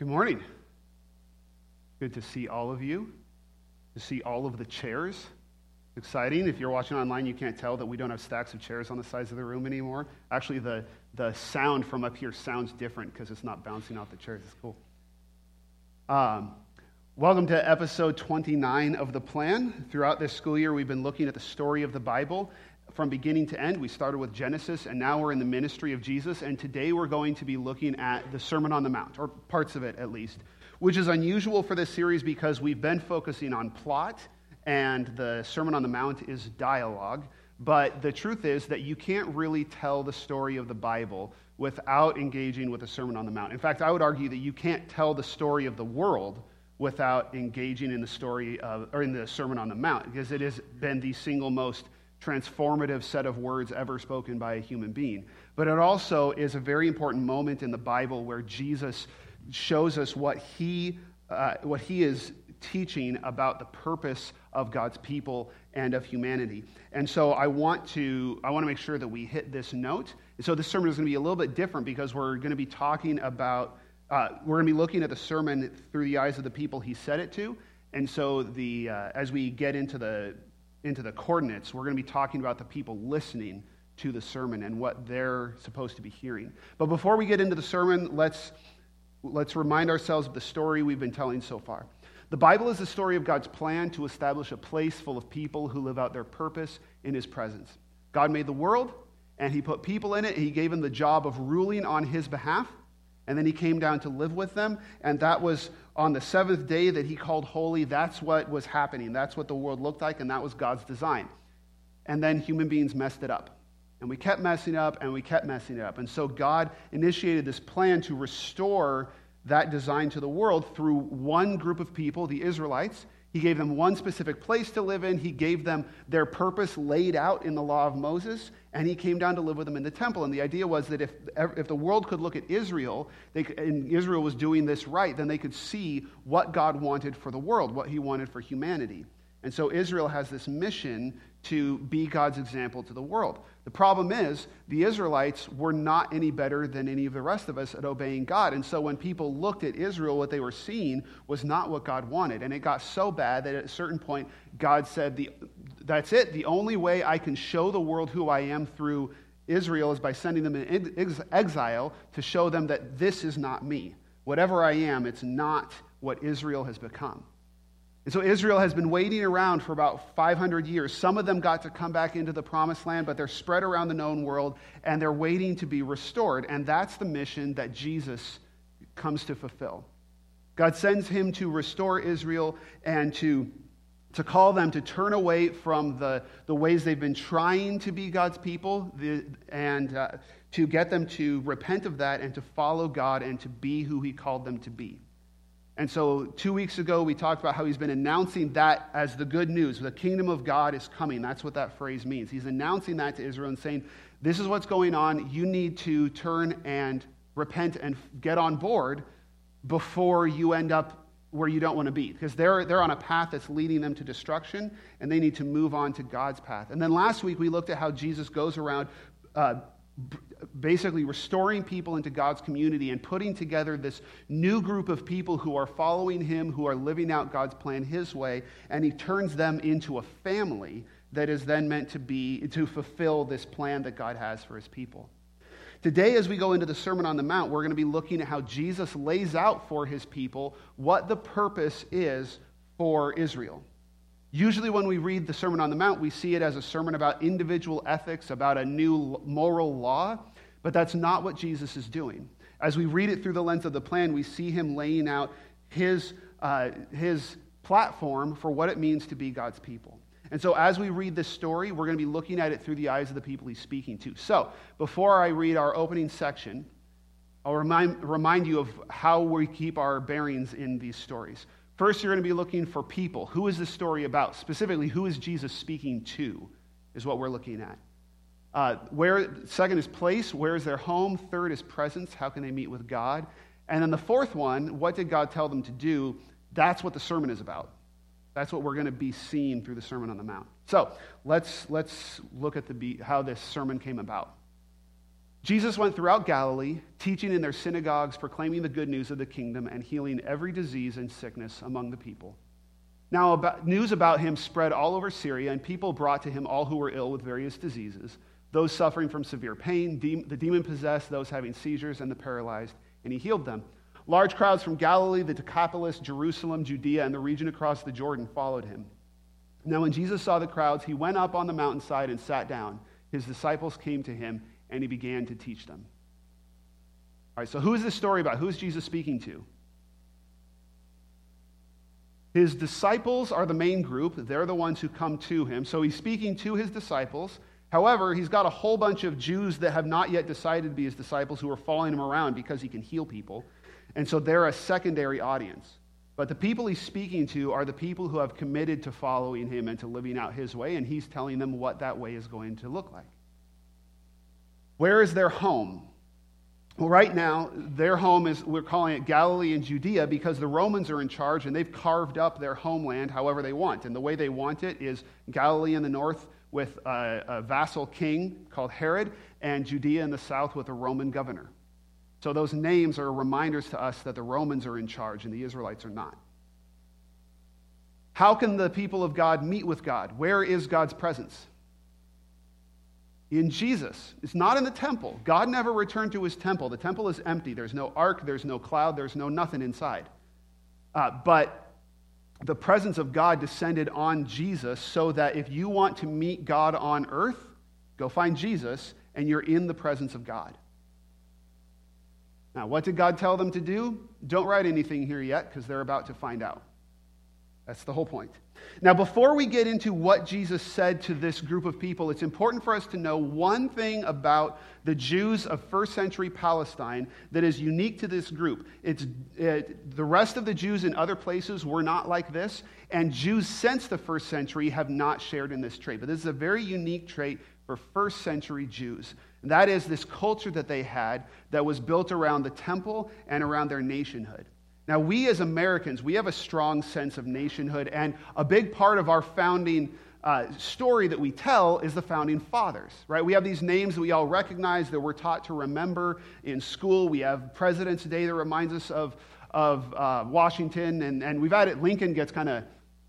Good morning. Good to see all of you, to see all of the chairs. Exciting. If you're watching online, you can't tell that we don't have stacks of chairs on the sides of the room anymore. Actually, the, the sound from up here sounds different because it's not bouncing off the chairs. It's cool. Um, welcome to episode 29 of The Plan. Throughout this school year, we've been looking at the story of the Bible from beginning to end. We started with Genesis, and now we're in the ministry of Jesus. And today we're going to be looking at the Sermon on the Mount, or parts of it at least, which is unusual for this series because we've been focusing on plot, and the Sermon on the Mount is dialogue. But the truth is that you can't really tell the story of the Bible without engaging with the Sermon on the Mount. In fact, I would argue that you can't tell the story of the world without engaging in the story of, or in the Sermon on the Mount, because it has been the single most transformative set of words ever spoken by a human being. But it also is a very important moment in the Bible where Jesus shows us what he, uh, what he is teaching about the purpose of God's people and of humanity. And so I want to, I want to make sure that we hit this note. And so this sermon is going to be a little bit different because we're going to be talking about, uh, we're going to be looking at the sermon through the eyes of the people he said it to. And so the, uh, as we get into the into the coordinates, we're going to be talking about the people listening to the sermon and what they're supposed to be hearing. But before we get into the sermon, let's, let's remind ourselves of the story we've been telling so far. The Bible is the story of God's plan to establish a place full of people who live out their purpose in His presence. God made the world, and He put people in it. He gave them the job of ruling on His behalf, and then He came down to live with them. And that was on the seventh day that he called holy, that's what was happening. That's what the world looked like, and that was God's design. And then human beings messed it up. And we kept messing up, and we kept messing it up. And so God initiated this plan to restore that design to the world through one group of people, the Israelites. He gave them one specific place to live in. He gave them their purpose laid out in the law of Moses and he came down to live with them in the temple. And the idea was that if, if the world could look at Israel, they, and Israel was doing this right, then they could see what God wanted for the world, what he wanted for humanity. And so Israel has this mission to be God's example to the world. The problem is, the Israelites were not any better than any of the rest of us at obeying God. And so when people looked at Israel, what they were seeing was not what God wanted. And it got so bad that at a certain point, God said, the, That's it. The only way I can show the world who I am through Israel is by sending them in exile to show them that this is not me. Whatever I am, it's not what Israel has become. And so Israel has been waiting around for about 500 years. Some of them got to come back into the promised land, but they're spread around the known world and they're waiting to be restored. And that's the mission that Jesus comes to fulfill. God sends him to restore Israel and to, to call them to turn away from the, the ways they've been trying to be God's people the, and uh, to get them to repent of that and to follow God and to be who he called them to be. And so, two weeks ago, we talked about how he's been announcing that as the good news. The kingdom of God is coming. That's what that phrase means. He's announcing that to Israel and saying, This is what's going on. You need to turn and repent and get on board before you end up where you don't want to be. Because they're, they're on a path that's leading them to destruction, and they need to move on to God's path. And then last week, we looked at how Jesus goes around. Uh, basically restoring people into God's community and putting together this new group of people who are following him, who are living out God's plan his way, and he turns them into a family that is then meant to be to fulfill this plan that God has for his people. Today, as we go into the Sermon on the Mount, we're going to be looking at how Jesus lays out for his people what the purpose is for Israel. Usually, when we read the Sermon on the Mount, we see it as a sermon about individual ethics, about a new moral law, but that's not what Jesus is doing. As we read it through the lens of the plan, we see him laying out his, uh, his platform for what it means to be God's people. And so, as we read this story, we're going to be looking at it through the eyes of the people he's speaking to. So, before I read our opening section, I'll remind, remind you of how we keep our bearings in these stories. First, you're going to be looking for people. Who is this story about? Specifically, who is Jesus speaking to, is what we're looking at. Uh, where, second is place. Where is their home? Third is presence. How can they meet with God? And then the fourth one, what did God tell them to do? That's what the sermon is about. That's what we're going to be seeing through the Sermon on the Mount. So let's, let's look at the, how this sermon came about. Jesus went throughout Galilee, teaching in their synagogues, proclaiming the good news of the kingdom, and healing every disease and sickness among the people. Now, about, news about him spread all over Syria, and people brought to him all who were ill with various diseases those suffering from severe pain, de- the demon possessed, those having seizures, and the paralyzed, and he healed them. Large crowds from Galilee, the Decapolis, Jerusalem, Judea, and the region across the Jordan followed him. Now, when Jesus saw the crowds, he went up on the mountainside and sat down. His disciples came to him, and he began to teach them. All right, so who is this story about? Who is Jesus speaking to? His disciples are the main group. They're the ones who come to him. So he's speaking to his disciples. However, he's got a whole bunch of Jews that have not yet decided to be his disciples who are following him around because he can heal people. And so they're a secondary audience. But the people he's speaking to are the people who have committed to following him and to living out his way, and he's telling them what that way is going to look like. Where is their home? Well, right now, their home is, we're calling it Galilee and Judea because the Romans are in charge and they've carved up their homeland however they want. And the way they want it is Galilee in the north with a, a vassal king called Herod, and Judea in the south with a Roman governor. So those names are reminders to us that the Romans are in charge and the Israelites are not. How can the people of God meet with God? Where is God's presence? In Jesus. It's not in the temple. God never returned to his temple. The temple is empty. There's no ark, there's no cloud, there's no nothing inside. Uh, but the presence of God descended on Jesus so that if you want to meet God on earth, go find Jesus and you're in the presence of God. Now, what did God tell them to do? Don't write anything here yet because they're about to find out. That's the whole point. Now, before we get into what Jesus said to this group of people, it's important for us to know one thing about the Jews of first century Palestine that is unique to this group. It's, it, the rest of the Jews in other places were not like this, and Jews since the first century have not shared in this trait. But this is a very unique trait for first century Jews. And that is this culture that they had that was built around the temple and around their nationhood. Now, we as Americans, we have a strong sense of nationhood, and a big part of our founding uh, story that we tell is the founding fathers, right? We have these names that we all recognize that we're taught to remember in school. We have President's Day that reminds us of, of uh, Washington, and, and we've had it, Lincoln gets kind of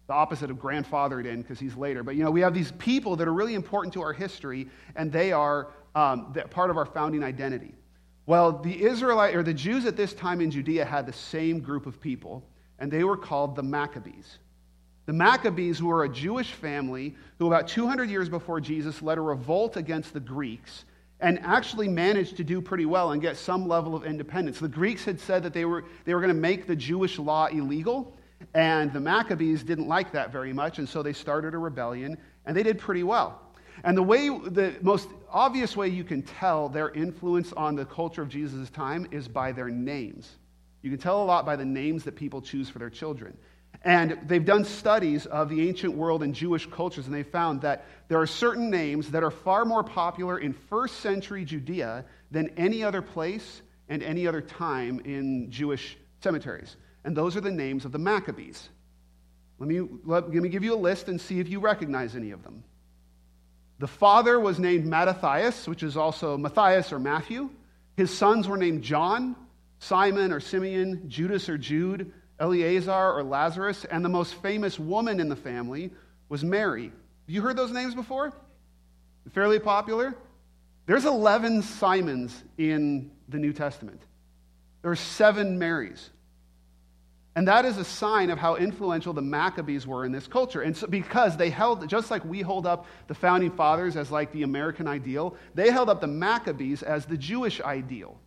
the opposite of grandfathered in because he's later. But, you know, we have these people that are really important to our history, and they are um, part of our founding identity. Well, the Israelite or the Jews at this time in Judea had the same group of people, and they were called the Maccabees. The Maccabees were a Jewish family who, about 200 years before Jesus, led a revolt against the Greeks and actually managed to do pretty well and get some level of independence. The Greeks had said that they were, they were going to make the Jewish law illegal, and the Maccabees didn't like that very much, and so they started a rebellion, and they did pretty well. And the way, the most obvious way you can tell their influence on the culture of Jesus' time is by their names. You can tell a lot by the names that people choose for their children. And they've done studies of the ancient world and Jewish cultures, and they found that there are certain names that are far more popular in first century Judea than any other place and any other time in Jewish cemeteries. And those are the names of the Maccabees. Let me, let, let me give you a list and see if you recognize any of them. The father was named Mattathias, which is also Matthias or Matthew. His sons were named John, Simon or Simeon, Judas or Jude, Eleazar or Lazarus, and the most famous woman in the family was Mary. Have you heard those names before? Fairly popular? There's 11 Simons in the New Testament. There are seven Marys. And that is a sign of how influential the Maccabees were in this culture. And so, because they held, just like we hold up the founding fathers as like the American ideal, they held up the Maccabees as the Jewish ideal.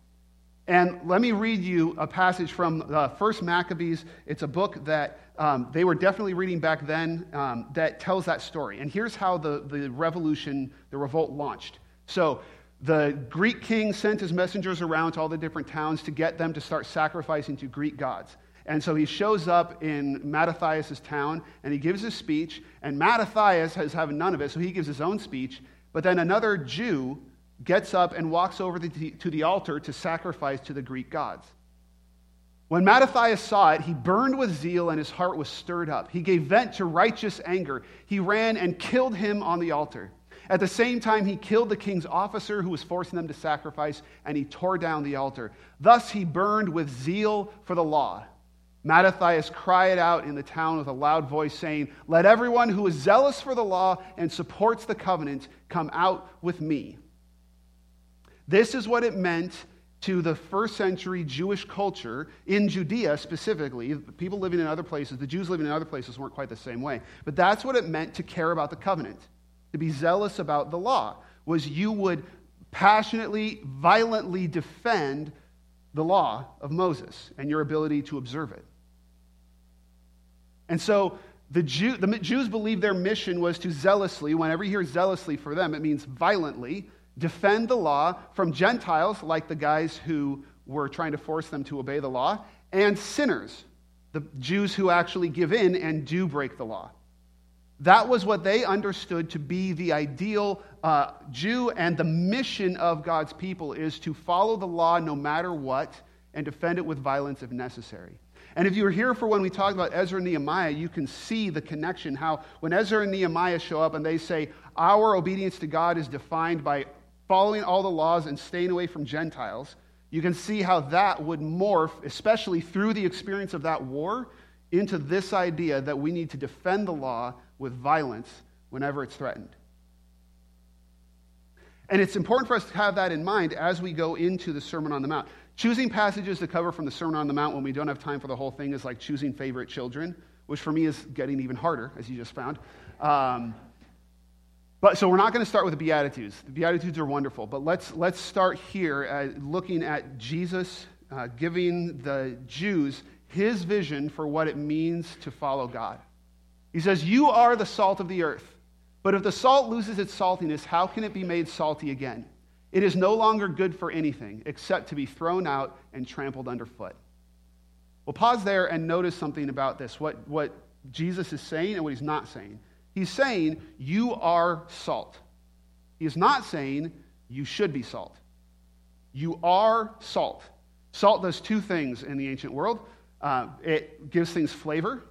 And let me read you a passage from uh, First Maccabees. It's a book that um, they were definitely reading back then um, that tells that story. And here's how the, the revolution, the revolt launched. So the Greek king sent his messengers around to all the different towns to get them to start sacrificing to Greek gods. And so he shows up in Mattathias' town and he gives his speech. And Mattathias has having none of it, so he gives his own speech. But then another Jew gets up and walks over to the altar to sacrifice to the Greek gods. When Mattathias saw it, he burned with zeal and his heart was stirred up. He gave vent to righteous anger. He ran and killed him on the altar. At the same time, he killed the king's officer who was forcing them to sacrifice, and he tore down the altar. Thus, he burned with zeal for the law. Mattathias cried out in the town with a loud voice, saying, Let everyone who is zealous for the law and supports the covenant come out with me. This is what it meant to the first century Jewish culture in Judea specifically. People living in other places, the Jews living in other places weren't quite the same way. But that's what it meant to care about the covenant, to be zealous about the law, was you would passionately, violently defend the law of Moses and your ability to observe it. And so the, Jew, the Jews believed their mission was to zealously, whenever you hear zealously for them, it means violently, defend the law from Gentiles, like the guys who were trying to force them to obey the law, and sinners, the Jews who actually give in and do break the law. That was what they understood to be the ideal uh, Jew, and the mission of God's people is to follow the law no matter what and defend it with violence if necessary. And if you were here for when we talked about Ezra and Nehemiah, you can see the connection how when Ezra and Nehemiah show up and they say, Our obedience to God is defined by following all the laws and staying away from Gentiles, you can see how that would morph, especially through the experience of that war, into this idea that we need to defend the law with violence whenever it's threatened. And it's important for us to have that in mind as we go into the Sermon on the Mount. Choosing passages to cover from the Sermon on the Mount when we don't have time for the whole thing is like choosing favorite children, which for me is getting even harder, as you just found. Um, but so we're not going to start with the Beatitudes. The Beatitudes are wonderful, but let's let's start here at looking at Jesus uh, giving the Jews his vision for what it means to follow God. He says, "You are the salt of the earth, but if the salt loses its saltiness, how can it be made salty again?" It is no longer good for anything except to be thrown out and trampled underfoot. We'll pause there and notice something about this what, what Jesus is saying and what he's not saying. He's saying, You are salt. He is not saying, You should be salt. You are salt. Salt does two things in the ancient world uh, it gives things flavor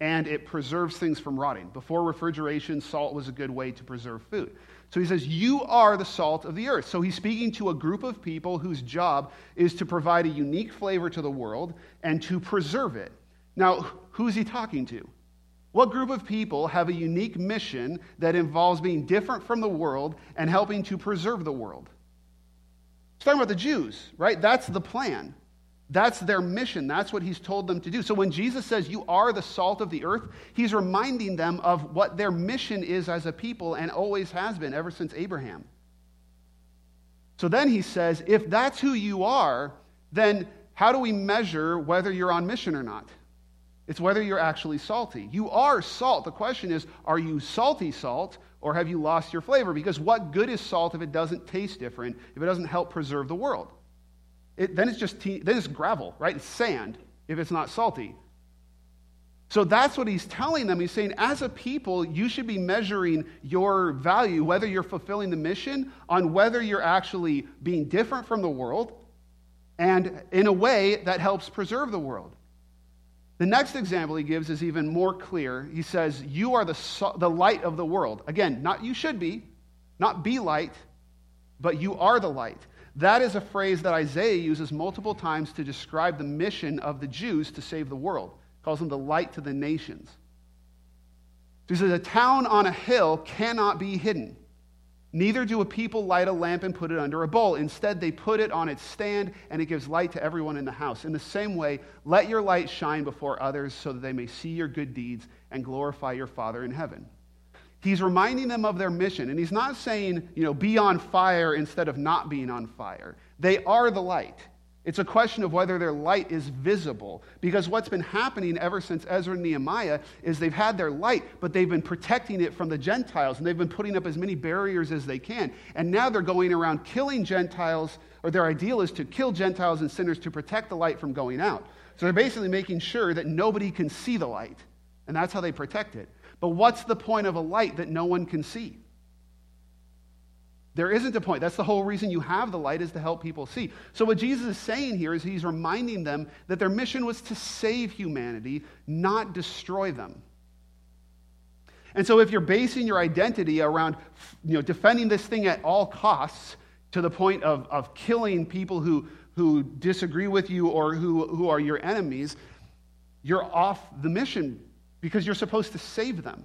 and it preserves things from rotting. Before refrigeration, salt was a good way to preserve food. So he says, You are the salt of the earth. So he's speaking to a group of people whose job is to provide a unique flavor to the world and to preserve it. Now, who's he talking to? What group of people have a unique mission that involves being different from the world and helping to preserve the world? He's talking about the Jews, right? That's the plan. That's their mission. That's what he's told them to do. So when Jesus says, You are the salt of the earth, he's reminding them of what their mission is as a people and always has been ever since Abraham. So then he says, If that's who you are, then how do we measure whether you're on mission or not? It's whether you're actually salty. You are salt. The question is, are you salty salt or have you lost your flavor? Because what good is salt if it doesn't taste different, if it doesn't help preserve the world? It, then it's just te- then it's gravel, right? It's sand if it's not salty. So that's what he's telling them. He's saying, as a people, you should be measuring your value, whether you're fulfilling the mission, on whether you're actually being different from the world and in a way that helps preserve the world. The next example he gives is even more clear. He says, You are the, the light of the world. Again, not you should be, not be light, but you are the light. That is a phrase that Isaiah uses multiple times to describe the mission of the Jews to save the world. He calls them the light to the nations. He says, A town on a hill cannot be hidden. Neither do a people light a lamp and put it under a bowl. Instead, they put it on its stand, and it gives light to everyone in the house. In the same way, let your light shine before others so that they may see your good deeds and glorify your Father in heaven. He's reminding them of their mission. And he's not saying, you know, be on fire instead of not being on fire. They are the light. It's a question of whether their light is visible. Because what's been happening ever since Ezra and Nehemiah is they've had their light, but they've been protecting it from the Gentiles, and they've been putting up as many barriers as they can. And now they're going around killing Gentiles, or their ideal is to kill Gentiles and sinners to protect the light from going out. So they're basically making sure that nobody can see the light. And that's how they protect it. But what's the point of a light that no one can see? There isn't a point. That's the whole reason you have the light is to help people see. So what Jesus is saying here is he's reminding them that their mission was to save humanity, not destroy them. And so if you're basing your identity around you know, defending this thing at all costs to the point of, of killing people who, who disagree with you or who, who are your enemies, you're off the mission because you're supposed to save them.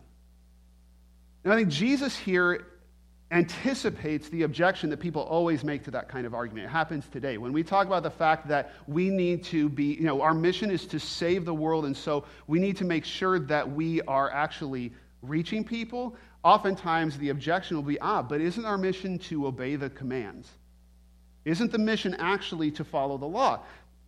And I think Jesus here anticipates the objection that people always make to that kind of argument. It happens today. When we talk about the fact that we need to be, you know, our mission is to save the world, and so we need to make sure that we are actually reaching people, oftentimes the objection will be ah, but isn't our mission to obey the commands? Isn't the mission actually to follow the law?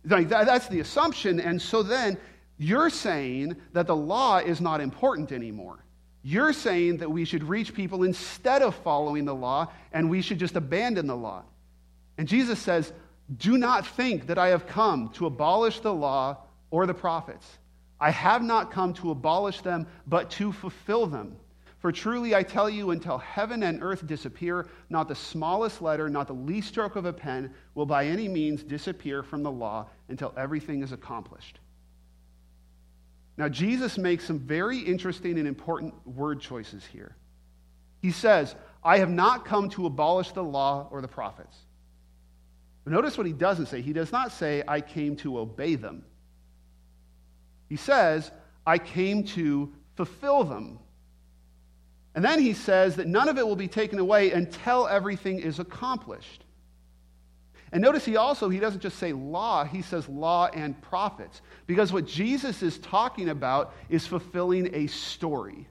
That's the assumption. And so then you're saying that the law is not important anymore. You're saying that we should reach people instead of following the law, and we should just abandon the law. And Jesus says, Do not think that I have come to abolish the law or the prophets. I have not come to abolish them, but to fulfill them. For truly I tell you, until heaven and earth disappear, not the smallest letter, not the least stroke of a pen will by any means disappear from the law until everything is accomplished. Now, Jesus makes some very interesting and important word choices here. He says, I have not come to abolish the law or the prophets. But notice what he doesn't say. He does not say, I came to obey them. He says, I came to fulfill them. And then he says that none of it will be taken away until everything is accomplished. And notice he also, he doesn't just say law, he says law and prophets. Because what Jesus is talking about is fulfilling a story.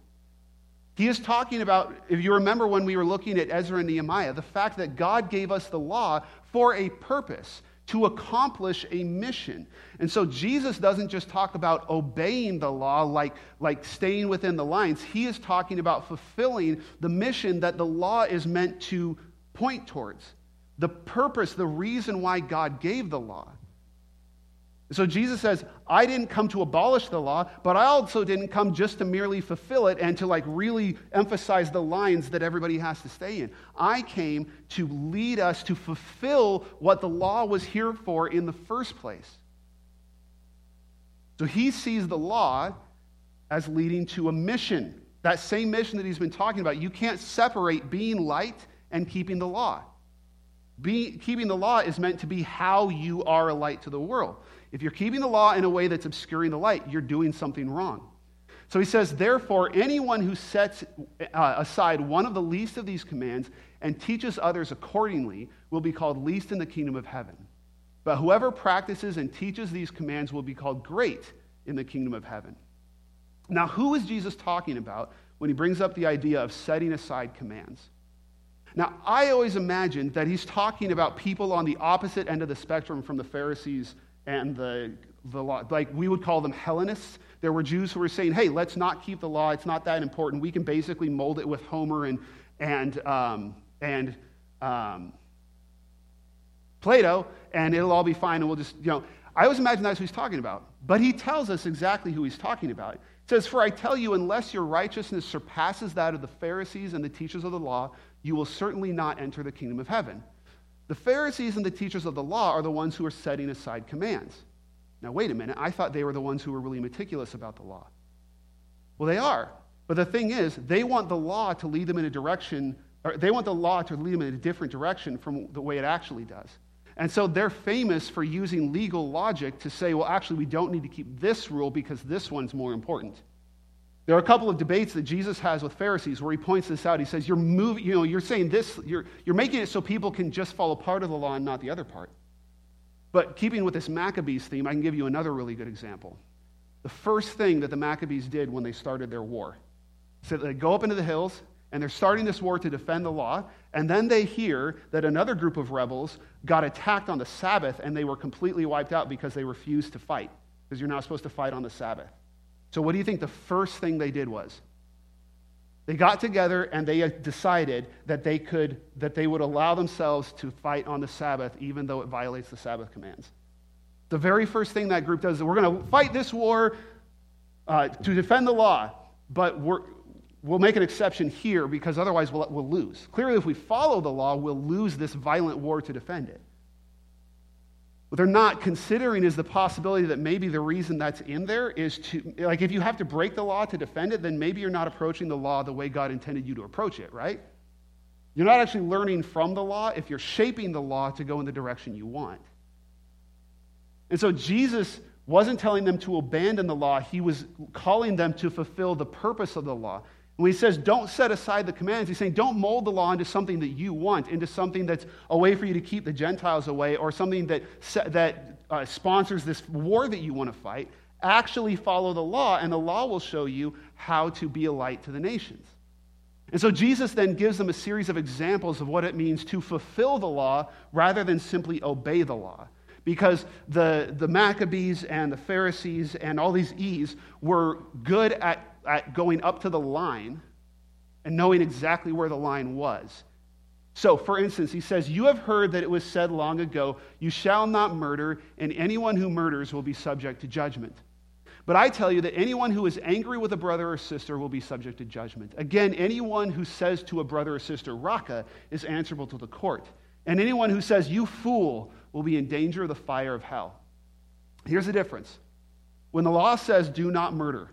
He is talking about, if you remember when we were looking at Ezra and Nehemiah, the fact that God gave us the law for a purpose, to accomplish a mission. And so Jesus doesn't just talk about obeying the law like, like staying within the lines, he is talking about fulfilling the mission that the law is meant to point towards the purpose, the reason why God gave the law. So Jesus says, I didn't come to abolish the law, but I also didn't come just to merely fulfill it and to like really emphasize the lines that everybody has to stay in. I came to lead us to fulfill what the law was here for in the first place. So he sees the law as leading to a mission. That same mission that he's been talking about. You can't separate being light and keeping the law. Be, keeping the law is meant to be how you are a light to the world. If you're keeping the law in a way that's obscuring the light, you're doing something wrong. So he says, therefore, anyone who sets uh, aside one of the least of these commands and teaches others accordingly will be called least in the kingdom of heaven. But whoever practices and teaches these commands will be called great in the kingdom of heaven. Now, who is Jesus talking about when he brings up the idea of setting aside commands? Now, I always imagined that he's talking about people on the opposite end of the spectrum from the Pharisees and the, the law. Like we would call them Hellenists. There were Jews who were saying, hey, let's not keep the law. It's not that important. We can basically mold it with Homer and, and, um, and um, Plato, and it'll all be fine, and we'll just, you know. I always imagine that's who he's talking about. But he tells us exactly who he's talking about. Says, For I tell you, unless your righteousness surpasses that of the Pharisees and the teachers of the law, you will certainly not enter the kingdom of heaven. The Pharisees and the teachers of the law are the ones who are setting aside commands. Now, wait a minute. I thought they were the ones who were really meticulous about the law. Well, they are. But the thing is, they want the law to lead them in a direction, or they want the law to lead them in a different direction from the way it actually does. And so they're famous for using legal logic to say, well, actually, we don't need to keep this rule because this one's more important. There are a couple of debates that Jesus has with Pharisees where he points this out. He says, You're moving, you know, you're saying this, you're, you're making it so people can just follow part of the law and not the other part. But keeping with this Maccabees theme, I can give you another really good example. The first thing that the Maccabees did when they started their war. So they go up into the hills and they're starting this war to defend the law, and then they hear that another group of rebels got attacked on the Sabbath and they were completely wiped out because they refused to fight, because you're not supposed to fight on the Sabbath. So, what do you think the first thing they did was? They got together and they decided that they could that they would allow themselves to fight on the Sabbath even though it violates the Sabbath commands. The very first thing that group does is we're going to fight this war uh, to defend the law, but we will make an exception here because otherwise we'll, we'll lose. Clearly, if we follow the law, we'll lose this violent war to defend it. What they're not considering is the possibility that maybe the reason that's in there is to, like, if you have to break the law to defend it, then maybe you're not approaching the law the way God intended you to approach it, right? You're not actually learning from the law if you're shaping the law to go in the direction you want. And so Jesus wasn't telling them to abandon the law, he was calling them to fulfill the purpose of the law. When he says don't set aside the commands, he's saying don't mold the law into something that you want, into something that's a way for you to keep the Gentiles away, or something that, that uh, sponsors this war that you want to fight. Actually follow the law, and the law will show you how to be a light to the nations. And so Jesus then gives them a series of examples of what it means to fulfill the law rather than simply obey the law because the, the Maccabees and the Pharisees and all these E's were good at, at going up to the line and knowing exactly where the line was. So, for instance, he says, You have heard that it was said long ago, You shall not murder, and anyone who murders will be subject to judgment. But I tell you that anyone who is angry with a brother or sister will be subject to judgment. Again, anyone who says to a brother or sister, Raca, is answerable to the court. And anyone who says, You fool, will be in danger of the fire of hell. Here's the difference. When the law says, do not murder,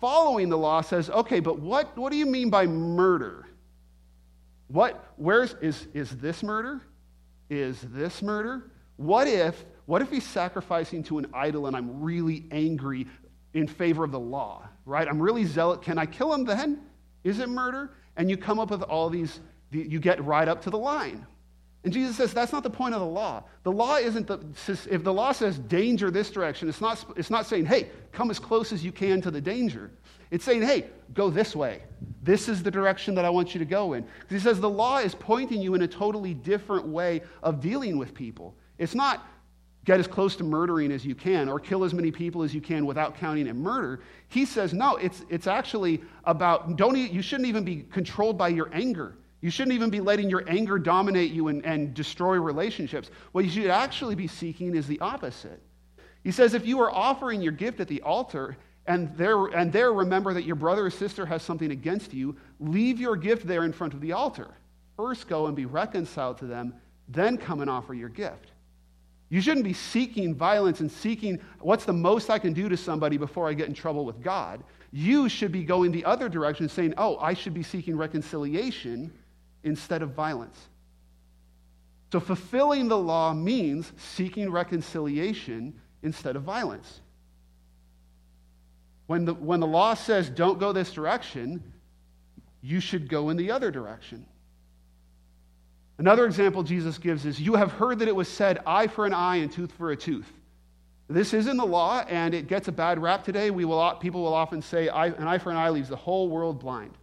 following the law says, okay, but what, what do you mean by murder? What, where's, is, is this murder? Is this murder? What if, what if he's sacrificing to an idol and I'm really angry in favor of the law, right? I'm really zealot. Can I kill him then? Is it murder? And you come up with all these, you get right up to the line. And Jesus says that's not the point of the law. The law isn't the, if the law says danger this direction, it's not, it's not saying, hey, come as close as you can to the danger. It's saying, hey, go this way. This is the direction that I want you to go in. He says the law is pointing you in a totally different way of dealing with people. It's not get as close to murdering as you can or kill as many people as you can without counting in murder. He says, no, it's, it's actually about, don't, you shouldn't even be controlled by your anger. You shouldn't even be letting your anger dominate you and, and destroy relationships. What you should actually be seeking is the opposite. He says, if you are offering your gift at the altar and there, and there remember that your brother or sister has something against you, leave your gift there in front of the altar. First go and be reconciled to them, then come and offer your gift. You shouldn't be seeking violence and seeking what's the most I can do to somebody before I get in trouble with God. You should be going the other direction, saying, Oh, I should be seeking reconciliation instead of violence. So, fulfilling the law means seeking reconciliation instead of violence. When the, when the law says don't go this direction, you should go in the other direction. Another example Jesus gives is You have heard that it was said, eye for an eye and tooth for a tooth. This is in the law, and it gets a bad rap today. We will, people will often say, an eye for an eye leaves the whole world blind.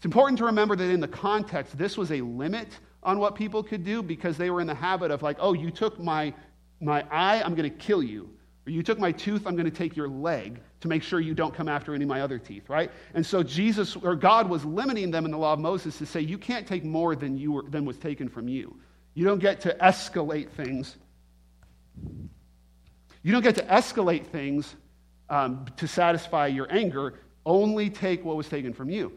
It's important to remember that in the context, this was a limit on what people could do because they were in the habit of, like, oh, you took my, my eye, I'm going to kill you. Or you took my tooth, I'm going to take your leg to make sure you don't come after any of my other teeth, right? And so Jesus, or God was limiting them in the law of Moses to say, you can't take more than, you were, than was taken from you. You don't get to escalate things. You don't get to escalate things um, to satisfy your anger. Only take what was taken from you.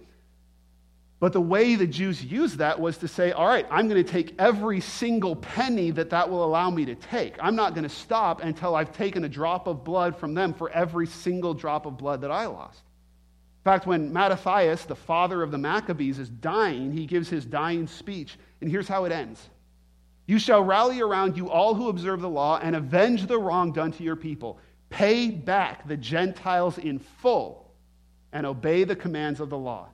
But the way the Jews used that was to say, all right, I'm going to take every single penny that that will allow me to take. I'm not going to stop until I've taken a drop of blood from them for every single drop of blood that I lost. In fact, when Mattathias, the father of the Maccabees, is dying, he gives his dying speech, and here's how it ends You shall rally around you all who observe the law and avenge the wrong done to your people. Pay back the Gentiles in full and obey the commands of the law.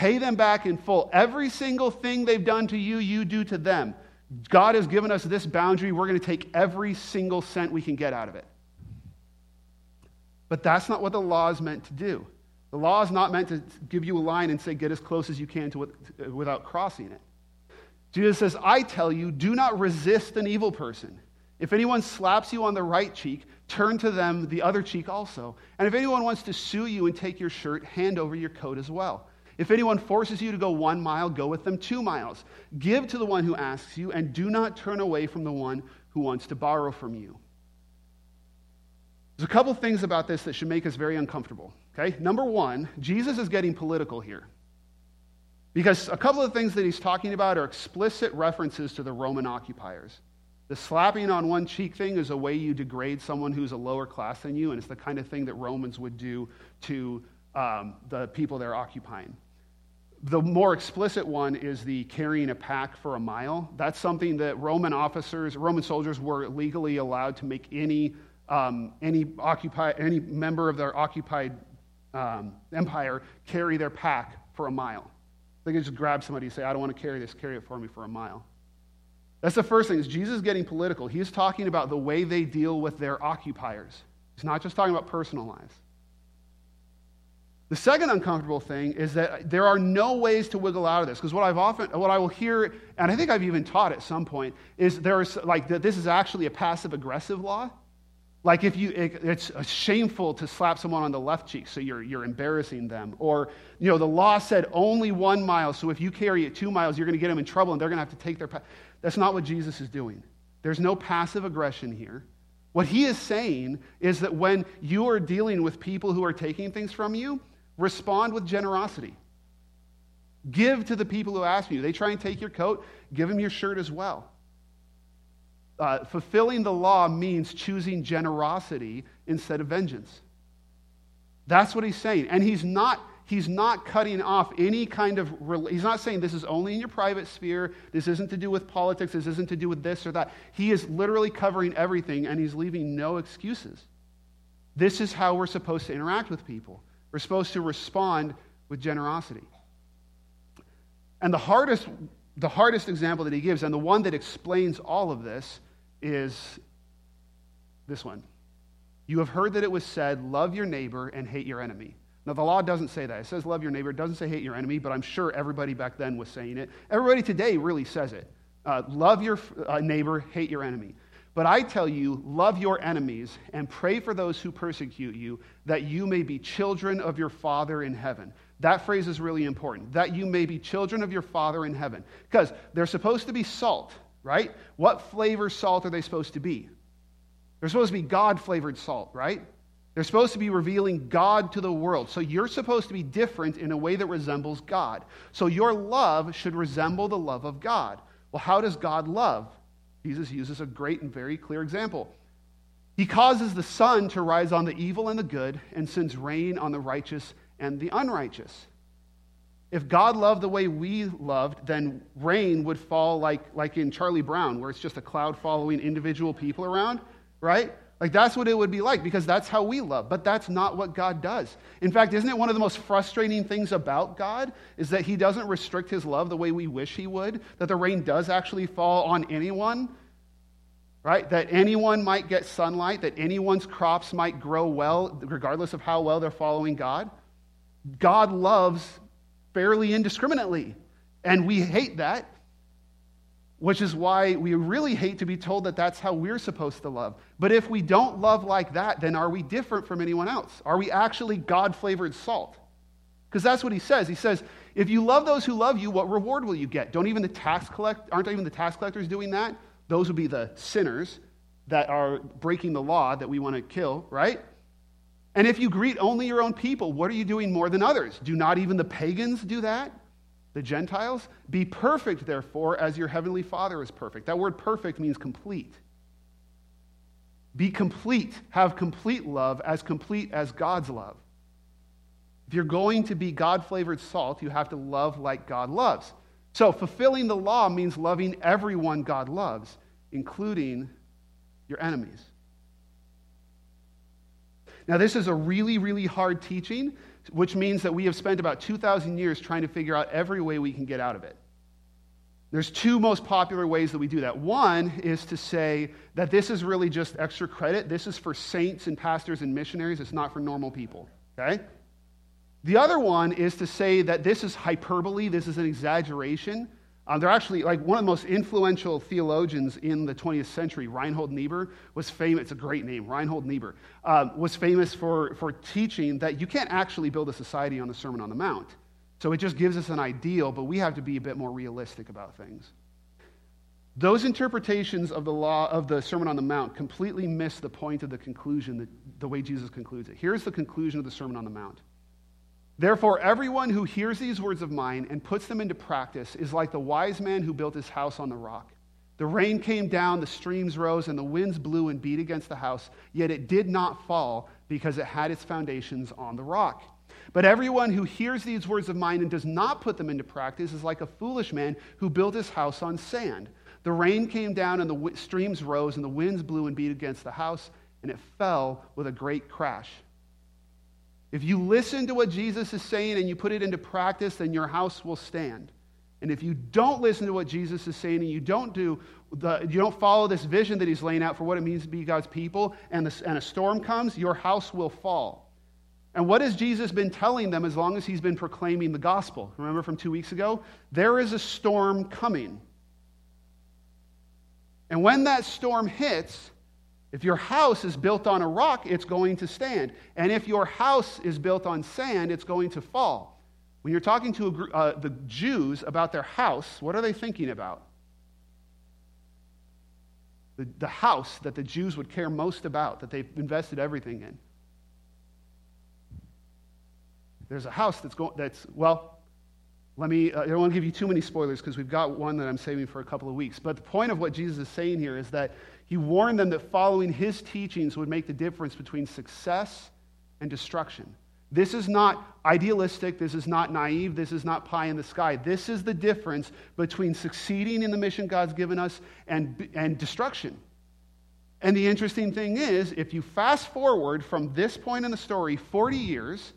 Pay them back in full. Every single thing they've done to you, you do to them. God has given us this boundary. We're going to take every single cent we can get out of it. But that's not what the law is meant to do. The law is not meant to give you a line and say, get as close as you can to it without crossing it. Jesus says, I tell you, do not resist an evil person. If anyone slaps you on the right cheek, turn to them the other cheek also. And if anyone wants to sue you and take your shirt, hand over your coat as well. If anyone forces you to go one mile, go with them two miles. Give to the one who asks you, and do not turn away from the one who wants to borrow from you. There's a couple things about this that should make us very uncomfortable. Okay? Number one, Jesus is getting political here. Because a couple of things that he's talking about are explicit references to the Roman occupiers. The slapping on one cheek thing is a way you degrade someone who's a lower class than you, and it's the kind of thing that Romans would do to um, the people they're occupying. The more explicit one is the carrying a pack for a mile. That's something that Roman officers, Roman soldiers were legally allowed to make any, um, any, occupy, any member of their occupied um, empire carry their pack for a mile. They could just grab somebody and say, I don't want to carry this, carry it for me for a mile. That's the first thing, is Jesus getting political. He's talking about the way they deal with their occupiers. He's not just talking about personal lives. The second uncomfortable thing is that there are no ways to wiggle out of this. Because what I've often, what I will hear, and I think I've even taught at some point, is there's like that this is actually a passive aggressive law. Like if you, it, it's shameful to slap someone on the left cheek, so you're, you're embarrassing them. Or, you know, the law said only one mile, so if you carry it two miles, you're going to get them in trouble and they're going to have to take their. That's not what Jesus is doing. There's no passive aggression here. What he is saying is that when you are dealing with people who are taking things from you, Respond with generosity. Give to the people who ask you. They try and take your coat, give them your shirt as well. Uh, fulfilling the law means choosing generosity instead of vengeance. That's what he's saying. And he's not, he's not cutting off any kind of, he's not saying this is only in your private sphere, this isn't to do with politics, this isn't to do with this or that. He is literally covering everything and he's leaving no excuses. This is how we're supposed to interact with people. We're supposed to respond with generosity. And the hardest, the hardest example that he gives, and the one that explains all of this, is this one. You have heard that it was said, Love your neighbor and hate your enemy. Now, the law doesn't say that. It says, Love your neighbor. It doesn't say, Hate your enemy, but I'm sure everybody back then was saying it. Everybody today really says it. Uh, love your uh, neighbor, hate your enemy. But I tell you, love your enemies and pray for those who persecute you, that you may be children of your Father in heaven. That phrase is really important. That you may be children of your Father in heaven. Because they're supposed to be salt, right? What flavor salt are they supposed to be? They're supposed to be God flavored salt, right? They're supposed to be revealing God to the world. So you're supposed to be different in a way that resembles God. So your love should resemble the love of God. Well, how does God love? Jesus uses a great and very clear example. He causes the sun to rise on the evil and the good and sends rain on the righteous and the unrighteous. If God loved the way we loved, then rain would fall like, like in Charlie Brown, where it's just a cloud following individual people around, right? Like that's what it would be like because that's how we love. But that's not what God does. In fact, isn't it one of the most frustrating things about God is that he doesn't restrict his love the way we wish he would, that the rain does actually fall on anyone, right? That anyone might get sunlight, that anyone's crops might grow well regardless of how well they're following God. God loves fairly indiscriminately. And we hate that which is why we really hate to be told that that's how we're supposed to love. But if we don't love like that, then are we different from anyone else? Are we actually God flavored salt? Because that's what he says. He says, if you love those who love you, what reward will you get? Don't even the tax collect aren't even the tax collectors doing that? Those would be the sinners that are breaking the law that we want to kill, right? And if you greet only your own people, what are you doing more than others? Do not even the pagans do that? The Gentiles. Be perfect, therefore, as your heavenly Father is perfect. That word perfect means complete. Be complete. Have complete love, as complete as God's love. If you're going to be God flavored salt, you have to love like God loves. So, fulfilling the law means loving everyone God loves, including your enemies. Now, this is a really, really hard teaching which means that we have spent about 2,000 years trying to figure out every way we can get out of it. There's two most popular ways that we do that. One is to say that this is really just extra credit. This is for saints and pastors and missionaries. It's not for normal people. Okay? The other one is to say that this is hyperbole, this is an exaggeration, um, they're actually like one of the most influential theologians in the 20th century, Reinhold Niebuhr, was famous. It's a great name, Reinhold Niebuhr, um, was famous for, for teaching that you can't actually build a society on the Sermon on the Mount. So it just gives us an ideal, but we have to be a bit more realistic about things. Those interpretations of the law of the Sermon on the Mount completely miss the point of the conclusion, the, the way Jesus concludes it. Here's the conclusion of the Sermon on the Mount. Therefore, everyone who hears these words of mine and puts them into practice is like the wise man who built his house on the rock. The rain came down, the streams rose, and the winds blew and beat against the house, yet it did not fall because it had its foundations on the rock. But everyone who hears these words of mine and does not put them into practice is like a foolish man who built his house on sand. The rain came down, and the streams rose, and the winds blew and beat against the house, and it fell with a great crash. If you listen to what Jesus is saying and you put it into practice, then your house will stand. And if you don't listen to what Jesus is saying and you don't do the, you don't follow this vision that he's laying out for what it means to be God's people, and, and a storm comes, your house will fall. And what has Jesus been telling them as long as he's been proclaiming the gospel? Remember from two weeks ago? There is a storm coming. And when that storm hits, if your house is built on a rock, it's going to stand. And if your house is built on sand, it's going to fall. When you're talking to a, uh, the Jews about their house, what are they thinking about? The, the house that the Jews would care most about, that they've invested everything in. There's a house that's going, that's, well, let me, uh, I don't want to give you too many spoilers because we've got one that I'm saving for a couple of weeks. But the point of what Jesus is saying here is that he warned them that following his teachings would make the difference between success and destruction. This is not idealistic. This is not naive. This is not pie in the sky. This is the difference between succeeding in the mission God's given us and, and destruction. And the interesting thing is, if you fast forward from this point in the story 40 years,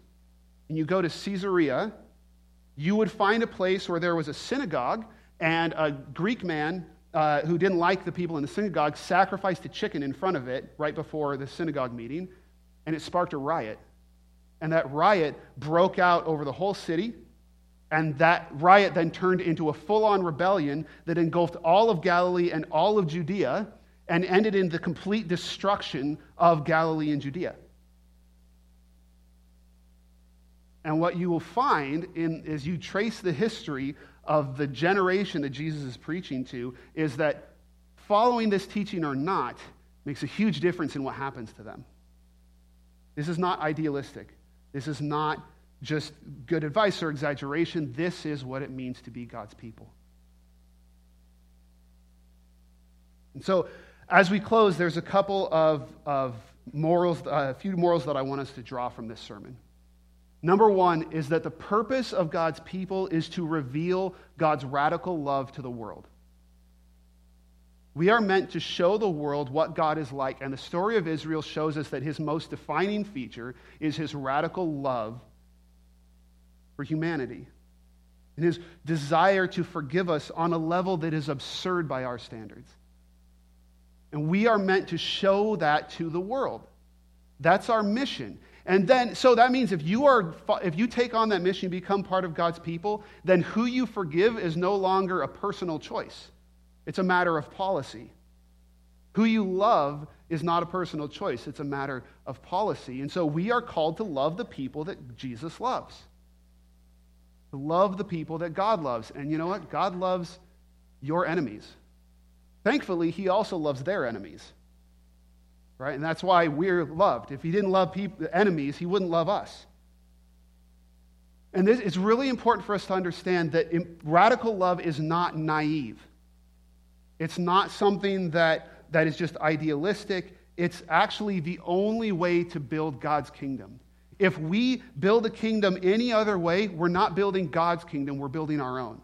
and you go to Caesarea, you would find a place where there was a synagogue, and a Greek man uh, who didn't like the people in the synagogue sacrificed a chicken in front of it right before the synagogue meeting, and it sparked a riot. And that riot broke out over the whole city, and that riot then turned into a full on rebellion that engulfed all of Galilee and all of Judea and ended in the complete destruction of Galilee and Judea. And what you will find in, as you trace the history of the generation that Jesus is preaching to is that following this teaching or not makes a huge difference in what happens to them. This is not idealistic. This is not just good advice or exaggeration. This is what it means to be God's people. And so, as we close, there's a couple of, of morals, uh, a few morals that I want us to draw from this sermon. Number one is that the purpose of God's people is to reveal God's radical love to the world. We are meant to show the world what God is like, and the story of Israel shows us that his most defining feature is his radical love for humanity and his desire to forgive us on a level that is absurd by our standards. And we are meant to show that to the world. That's our mission. And then, so that means if you are, if you take on that mission, become part of God's people, then who you forgive is no longer a personal choice. It's a matter of policy. Who you love is not a personal choice, it's a matter of policy. And so we are called to love the people that Jesus loves. Love the people that God loves. And you know what? God loves your enemies. Thankfully, He also loves their enemies right? And that's why we're loved. If he didn't love people, enemies, he wouldn't love us. And this, it's really important for us to understand that radical love is not naive. It's not something that, that is just idealistic. It's actually the only way to build God's kingdom. If we build a kingdom any other way, we're not building God's kingdom, we're building our own.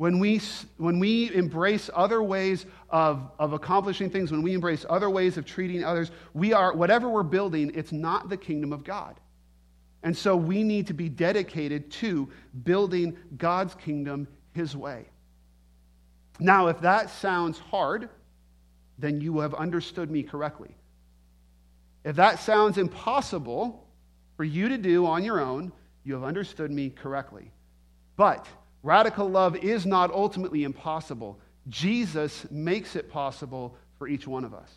When we, when we embrace other ways of, of accomplishing things, when we embrace other ways of treating others, we are, whatever we're building, it's not the kingdom of God. And so we need to be dedicated to building God's kingdom His way. Now, if that sounds hard, then you have understood me correctly. If that sounds impossible for you to do on your own, you have understood me correctly. But Radical love is not ultimately impossible. Jesus makes it possible for each one of us.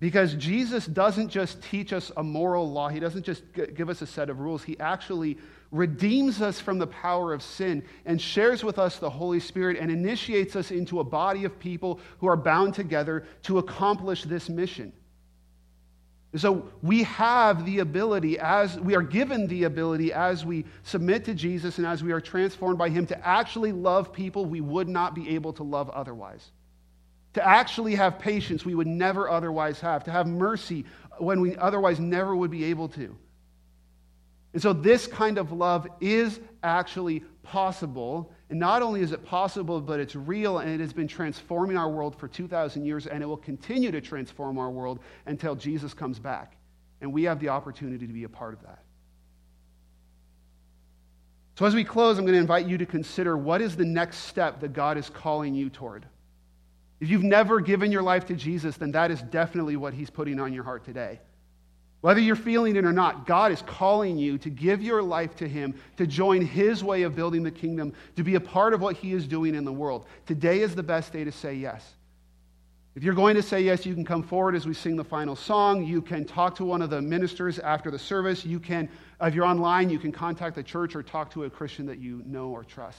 Because Jesus doesn't just teach us a moral law, He doesn't just give us a set of rules. He actually redeems us from the power of sin and shares with us the Holy Spirit and initiates us into a body of people who are bound together to accomplish this mission. So we have the ability, as we are given the ability, as we submit to Jesus and as we are transformed by Him, to actually love people we would not be able to love otherwise. To actually have patience we would never otherwise have. To have mercy when we otherwise never would be able to. And so this kind of love is actually possible. And not only is it possible, but it's real and it has been transforming our world for 2,000 years and it will continue to transform our world until Jesus comes back. And we have the opportunity to be a part of that. So, as we close, I'm going to invite you to consider what is the next step that God is calling you toward. If you've never given your life to Jesus, then that is definitely what He's putting on your heart today. Whether you're feeling it or not, God is calling you to give your life to Him, to join His way of building the kingdom, to be a part of what He is doing in the world. Today is the best day to say yes. If you're going to say yes, you can come forward as we sing the final song. You can talk to one of the ministers after the service. You can, if you're online, you can contact the church or talk to a Christian that you know or trust.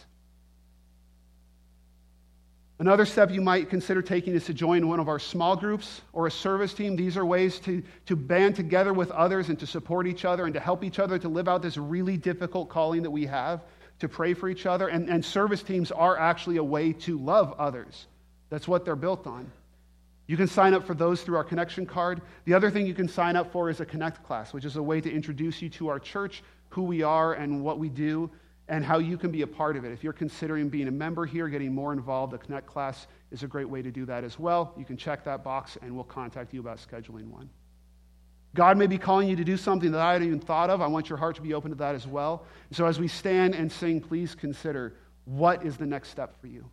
Another step you might consider taking is to join one of our small groups or a service team. These are ways to, to band together with others and to support each other and to help each other to live out this really difficult calling that we have to pray for each other. And, and service teams are actually a way to love others. That's what they're built on. You can sign up for those through our connection card. The other thing you can sign up for is a Connect class, which is a way to introduce you to our church, who we are, and what we do and how you can be a part of it. If you're considering being a member here, getting more involved, the Connect class is a great way to do that as well. You can check that box, and we'll contact you about scheduling one. God may be calling you to do something that I hadn't even thought of. I want your heart to be open to that as well. So as we stand and sing, please consider what is the next step for you.